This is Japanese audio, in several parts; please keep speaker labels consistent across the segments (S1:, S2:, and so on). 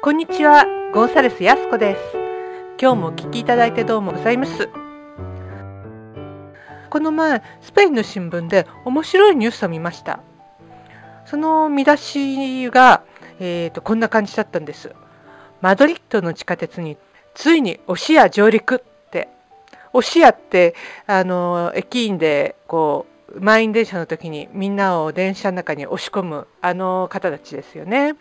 S1: こんにちは、ゴンサレスやすこです。今日もお聞きいただいてどうもございます。この前、スペインの新聞で面白いニュースを見ました。その見出しが、えー、とこんな感じだったんです。マドリッドの地下鉄についにオシア上陸って。オシアって、あの、駅員で、こう、満員電車の時にみんなを電車の中に押し込むあの方たちですよね。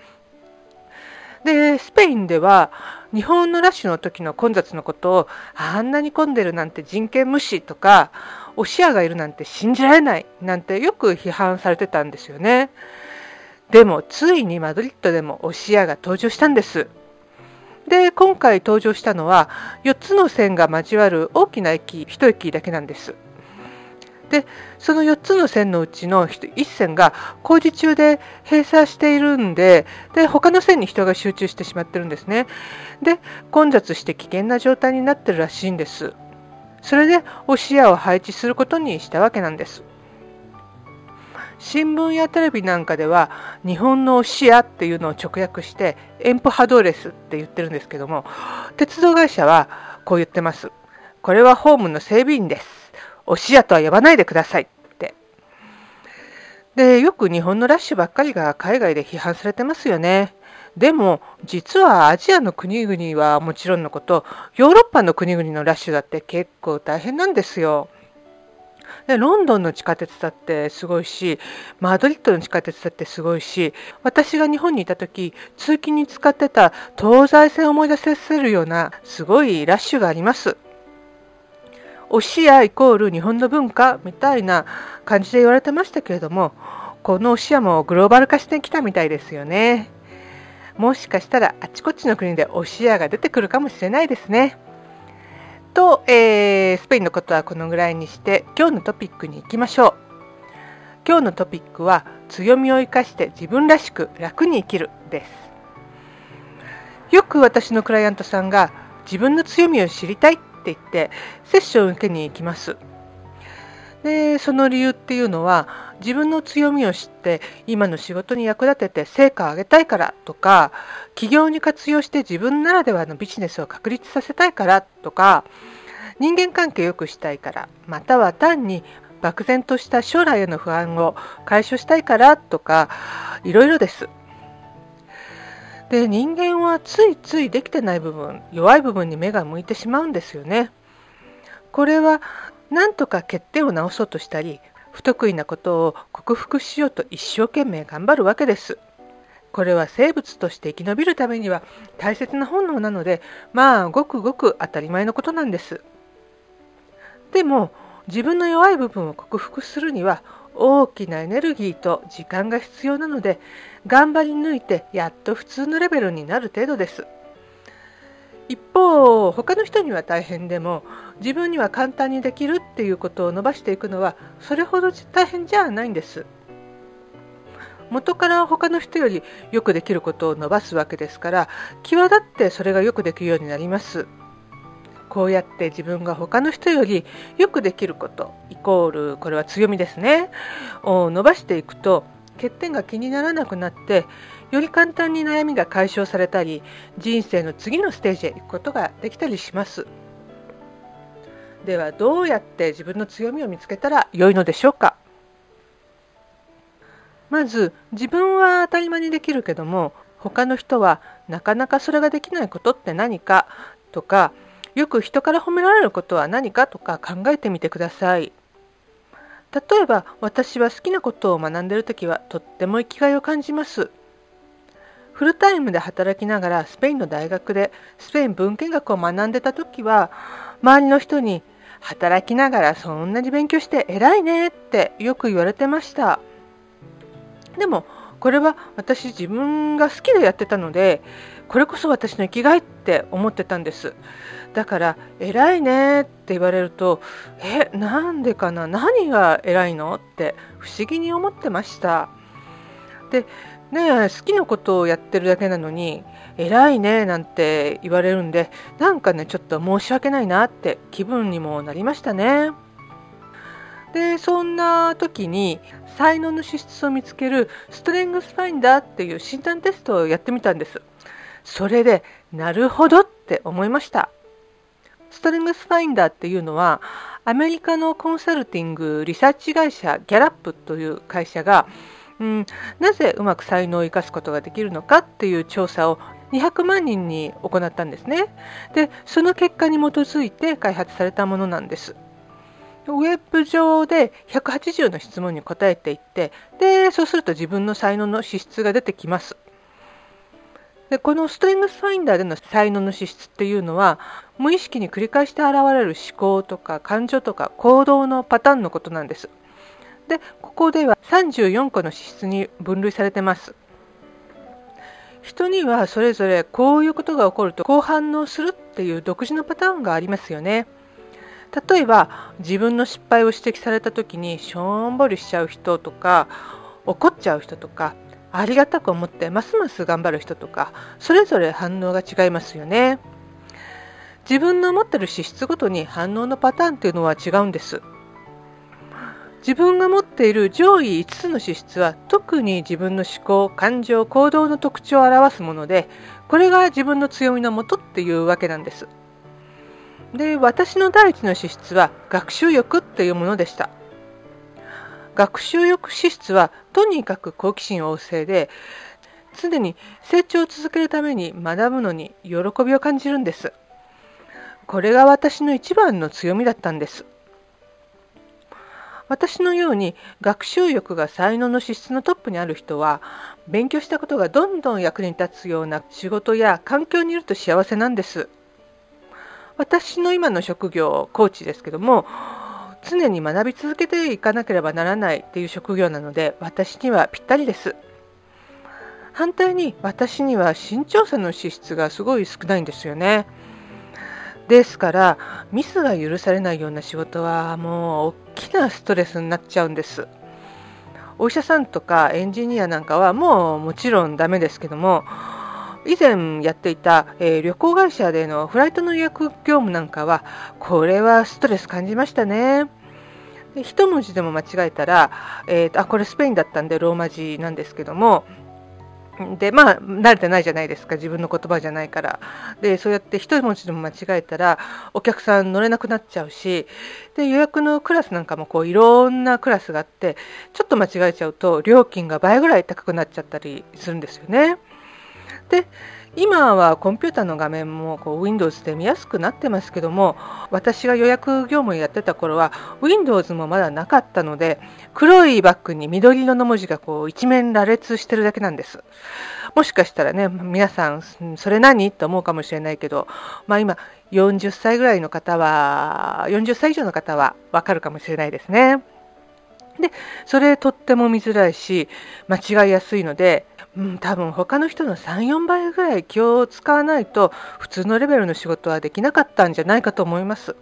S1: でスペインでは日本のラッシュの時の混雑のことをあんなに混んでるなんて人権無視とかオシアがいるなんて信じられないなんてよく批判されてたんですよね。でもついにマドリッドでもオシアが登場したんです。で今回登場したのは4つの線が交わる大きな駅1駅だけなんです。でその4つの線のうちの1線が工事中で閉鎖しているんでで他の線に人が集中してしまってるんですね。で混雑して危険な状態になってるらしいんです。それでオシアを配置することにしたわけなんです。新聞やテレビなんかでは日本のオシアっていうのを直訳してエンポハドレスって言ってるんですけども鉄道会社はこう言ってます。これはホームの整備員です。おシアとは呼ばないでくださいって。で、よく日本のラッシュばっかりが海外で批判されてますよね。でも、実はアジアの国々はもちろんのこと、ヨーロッパの国々のラッシュだって結構大変なんですよ。でロンドンの地下鉄だってすごいしマドリッドの地下鉄だってすごいし私が日本にいた時通勤に使ってた東西線を思い出させるようなすごいラッシュがあります。おしアイコール日本の文化みたいな感じで言われてましたけれどもこのおしアもグローバル化してきたみたいですよね。もしかしたらあちこちの国でおしアが出てくるかもしれないですね。と、えー、スペインのことはこのぐらいにして今日のトピックに行きましょう。今日のトピックは強みを生かして自分らしく楽に生きるです。よく私のクライアントさんが自分の強みを知りたいって言ってセッションを受けに行きます。でその理由っていうのは自分の強みを知って今の仕事に役立てて成果を上げたいからとか企業に活用して自分ならではのビジネスを確立させたいからとか人間関係を良くしたいからまたは単に漠然とした将来への不安を解消したいからとかいろいろです。で人間はついついできてない部分弱い部分に目が向いてしまうんですよね。これは何とか欠点を直そうとしたり不得意なことを克服しようと一生懸命頑張るわけです。これは生物として生き延びるためには大切な本能なのでまあごくごく当たり前のことなんです。でも自分の弱い部分を克服するには大きなエネルギーと時間が必要なので頑張り抜いてやっと普通のレベルになる程度です。一方他の人には大変でも自分には簡単にできるっていうことを伸ばしていくのはそれほど大変じゃないんです。元から他の人よりよくできることを伸ばすわけですから際立ってそれがよくできるようになります。こうやって自分が他の人よりよくできることイコールこれは強みですね。を伸ばしていくと欠点が気にならなくなってより簡単に悩みが解消されたり人生の次のステージへ行くことができたりします。ではどうやって自分の強みを見つけたら良いのでしょうか？まず自分は当たり前にできるけども他の人はなかなかそれができないことって何かとかよく人から褒められることは何かとか考えてみてください。例えば私は好きなことを学んでいる時はとっても生きがいを感じます。フルタイムで働きながらスペインの大学でスペイン文献学を学んでた時は周りの人に働きながらそんなに勉強して偉いねってよく言われてました。でもこれは私自分が好きでやってたのでこれこそ私の生きがいって思ってたんです。だから偉いねって言われるとえなんでかな？何が偉いの？って不思議に思ってました。でね好きなことをやってるだけなのに偉いねなんて言われるんでなんかねちょっと申し訳ないなって気分にもなりましたね。でそんな時に才能の資質を見つけるストレングスファインダーっていう診断テストをやってみたんです。それでなるほどって思いましたストレングスファインダーっていうのはアメリカのコンサルティングリサーチ会社ギャラップという会社が、うん、なぜうまく才能を生かすことができるのかっていう調査を200万人に行ったんですね。で、その結果に基づいて開発されたものなんです。ウェブ上で180の質問に答えていってでそうすると自分の才能の資質が出てきます。でこのストレングスファインダーでの才能の資質っていうのは無意識に繰り返して現れる思考とか感情とか行動のパターンのことなんです。でここでは34個の資質に分類されてます。人にはそれぞれこういうことが起こるとこう反応するっていう独自のパターンがありますよね。例えば自分の失敗を指摘された時にしょんぼりしちゃう人とか怒っちゃう人とかありがたく思ってますます頑張る人とかそれぞれ反応が違いますよね。自分の持ってる資質ごとに反応のパターンっていうのは違うんです。自分が持っている上位5つの資質は特に自分の思考感情行動の特徴を表すものでこれが自分の強みのもとっていうわけなんです。で私の第一の資質は学習欲っていうものでした。学習欲資質はとにかく好奇心旺盛で常に成長を続けるために学ぶのに喜びを感じるんです。これが私の一番の強みだったんです。私のように学習欲が才能の資質のトップにある人は勉強したことがどんどん役に立つような仕事や環境にいると幸せなんです。私の今の職業コーチですけども常に学び続けていかなければならないっていう職業なので私にはぴったりです。反対に私には身長差の資質がすごい少ないんですよね。ですからミスが許されないような仕事はもう大きなストレスになっちゃうんです。お医者さんとかエンジニアなんかはもうもちろんダメですけども以前やっていた、えー、旅行会社でのフライトの予約業務なんかはこれはストレス感じましたね。で一文字でも間違えたら、えー、あこれスペインだったんでローマ字なんですけどもでまあ慣れてないじゃないですか自分の言葉じゃないからでそうやって一文字でも間違えたらお客さん乗れなくなっちゃうしで予約のクラスなんかもこういろんなクラスがあってちょっと間違えちゃうと料金が倍ぐらい高くなっちゃったりするんですよね。で今はコンピューターの画面もこう Windows で見やすくなってますけども私が予約業務をやってた頃は Windows もまだなかったので黒いバッグに緑色の文字がこう一面羅列してるだけなんです。もしかしたらね皆さんそれ何？と思うかもしれないけど、まあ、今40歳ぐらいの方は40歳以上の方はわかるかもしれないですね。でそれとっても見づらいし間違いやすいのでうん、多分他の人の34倍ぐらい気を使わないと普通のレベルの仕事はできなかったんじゃないかと思います。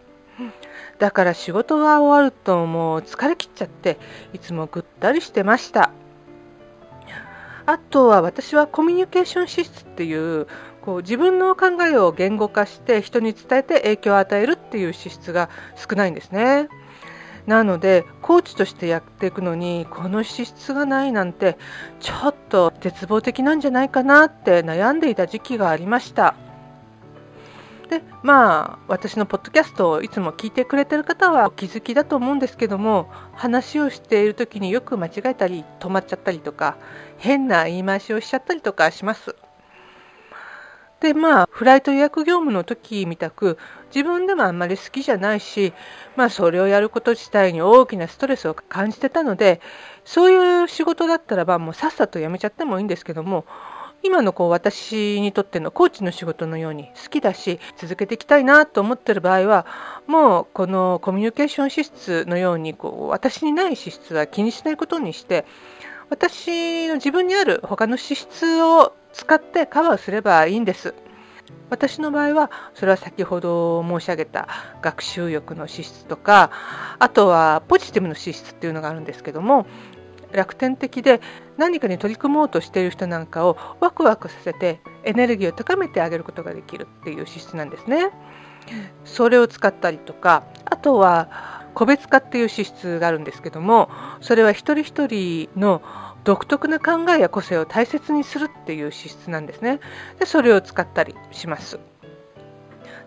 S1: だから仕事が終わるともう疲れ切っちゃっていつもぐったりしてました。あとは私はコミュニケーション資質っていうこう自分の考えを言語化して人に伝えて影響を与えるっていう資質が少ないんですね。なのでコーチとしてやっていくのにこの資質がないなんてちょっと絶望的なんじゃないかなって悩んでいた時期がありました。でまあ私のポッドキャストをいつも聞いてくれてる方はお気づきだと思うんですけども話をしている時によく間違えたり止まっちゃったりとか変な言い回しをしちゃったりとかします。でまあフライト予約業務の時みたく自分でもあんまり好きじゃないし、まあ、それをやること自体に大きなストレスを感じてたのでそういう仕事だったらばもうさっさと辞めちゃってもいいんですけども今のこう私にとってのコーチの仕事のように好きだし続けていきたいなと思ってる場合はもうこのコミュニケーション資質のようにこう私にない資質は気にしないことにして私の自分にある他の資質を使ってカバーすればいいんです。私の場合はそれは先ほど申し上げた学習欲の資質とかあとはポジティブの資質っていうのがあるんですけども楽天的で何かに取り組もうとしている人なんかをワクワクさせてエネルギーを高めてあげることができるっていう資質なんですね。それを使ったりとかあとは個別化っていう資質があるんですけどもそれは一人一人の独特な考えや個性を大切にするっていう資質なんですね。でそれを使ったりします。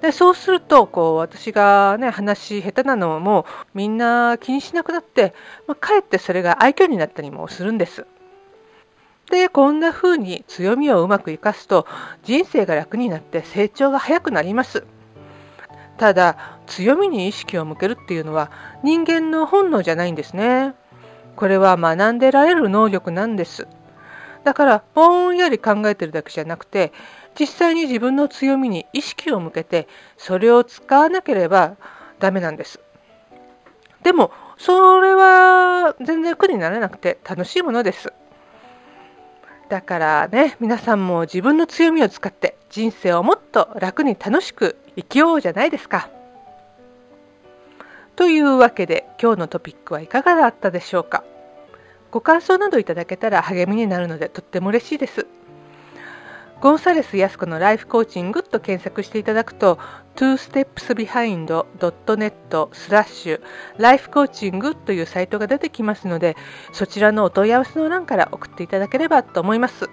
S1: でそうするとこう私がね話下手なのもみんな気にしなくなって、まあ、かえってそれが愛嬌になったりもするんです。でこんな風に強みをうまく生かすと人生が楽になって成長が早くなります。ただ強みに意識を向けるっていうのは人間の本能じゃないんですね。これは学んでられる能力なんです。だからぼんやり考えてるだけじゃなくて実際に自分の強みに意識を向けてそれを使わなければダメなんです。でもそれは全然苦にならなくて楽しいものです。だからね皆さんも自分の強みを使って人生をもっと楽に楽しく生きようじゃないですか。というわけで今日のトピックはいかがだったでしょうかご感想などいただけたら励みになるのでとっても嬉しいです。ゴンサレス・ヤスコのライフコーチングと検索していただくと twostepsbehind.net スラッシュライフコーチングというサイトが出てきますのでそちらのお問い合わせの欄から送っていただければと思います。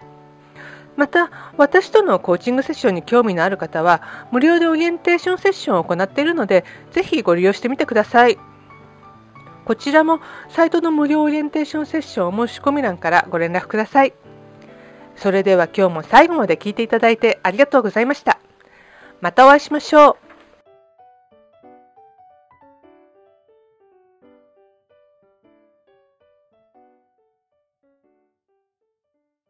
S1: また、私とのコーチングセッションに興味のある方は、無料でオリエンテーションセッションを行っているので、ぜひご利用してみてください。こちらもサイトの無料オリエンテーションセッションお申し込み欄からご連絡ください。それでは今日も最後まで聞いていただいてありがとうございました。またお会いしましょう。